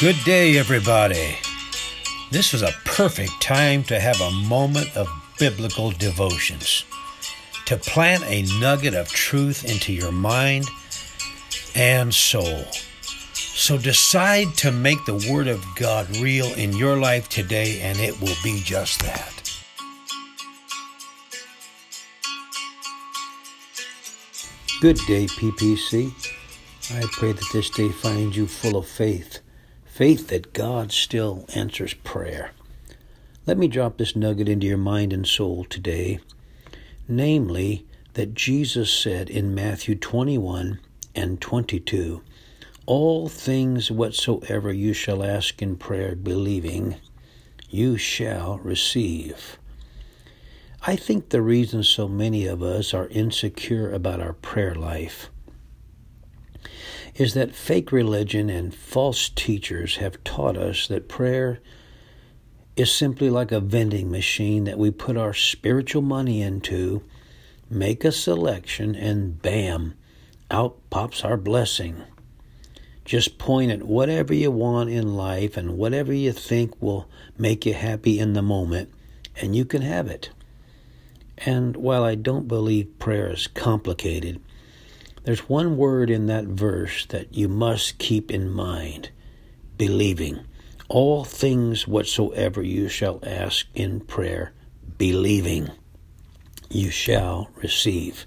Good day, everybody. This is a perfect time to have a moment of biblical devotions, to plant a nugget of truth into your mind and soul. So decide to make the Word of God real in your life today, and it will be just that. Good day, PPC. I pray that this day finds you full of faith, faith that God still answers prayer. Let me drop this nugget into your mind and soul today, namely, that Jesus said in Matthew 21 and 22 All things whatsoever you shall ask in prayer, believing, you shall receive. I think the reason so many of us are insecure about our prayer life is that fake religion and false teachers have taught us that prayer is simply like a vending machine that we put our spiritual money into, make a selection, and bam, out pops our blessing. Just point at whatever you want in life and whatever you think will make you happy in the moment, and you can have it. And while I don't believe prayer is complicated, there's one word in that verse that you must keep in mind believing. All things whatsoever you shall ask in prayer, believing, you shall receive.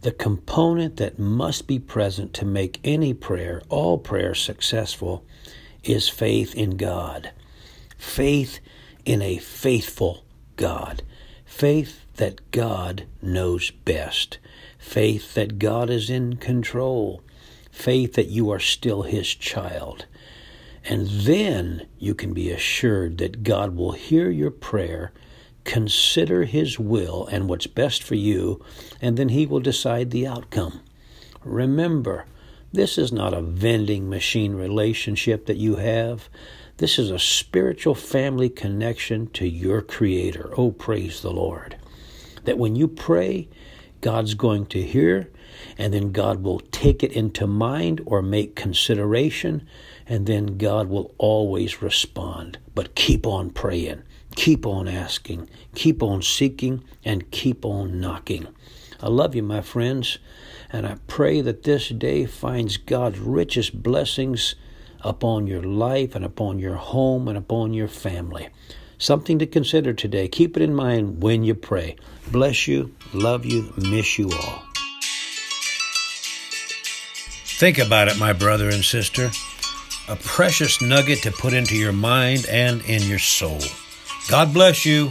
The component that must be present to make any prayer, all prayer, successful is faith in God. Faith in a faithful God. Faith that God knows best, faith that God is in control, faith that you are still His child. And then you can be assured that God will hear your prayer, consider His will and what's best for you, and then He will decide the outcome. Remember, this is not a vending machine relationship that you have. This is a spiritual family connection to your Creator. Oh, praise the Lord that when you pray, God's going to hear, and then God will take it into mind or make consideration, and then God will always respond. But keep on praying, keep on asking, keep on seeking, and keep on knocking. I love you, my friends, and I pray that this day finds God's richest blessings upon your life and upon your home and upon your family. Something to consider today. Keep it in mind when you pray. Bless you, love you, miss you all. Think about it, my brother and sister. A precious nugget to put into your mind and in your soul. God bless you.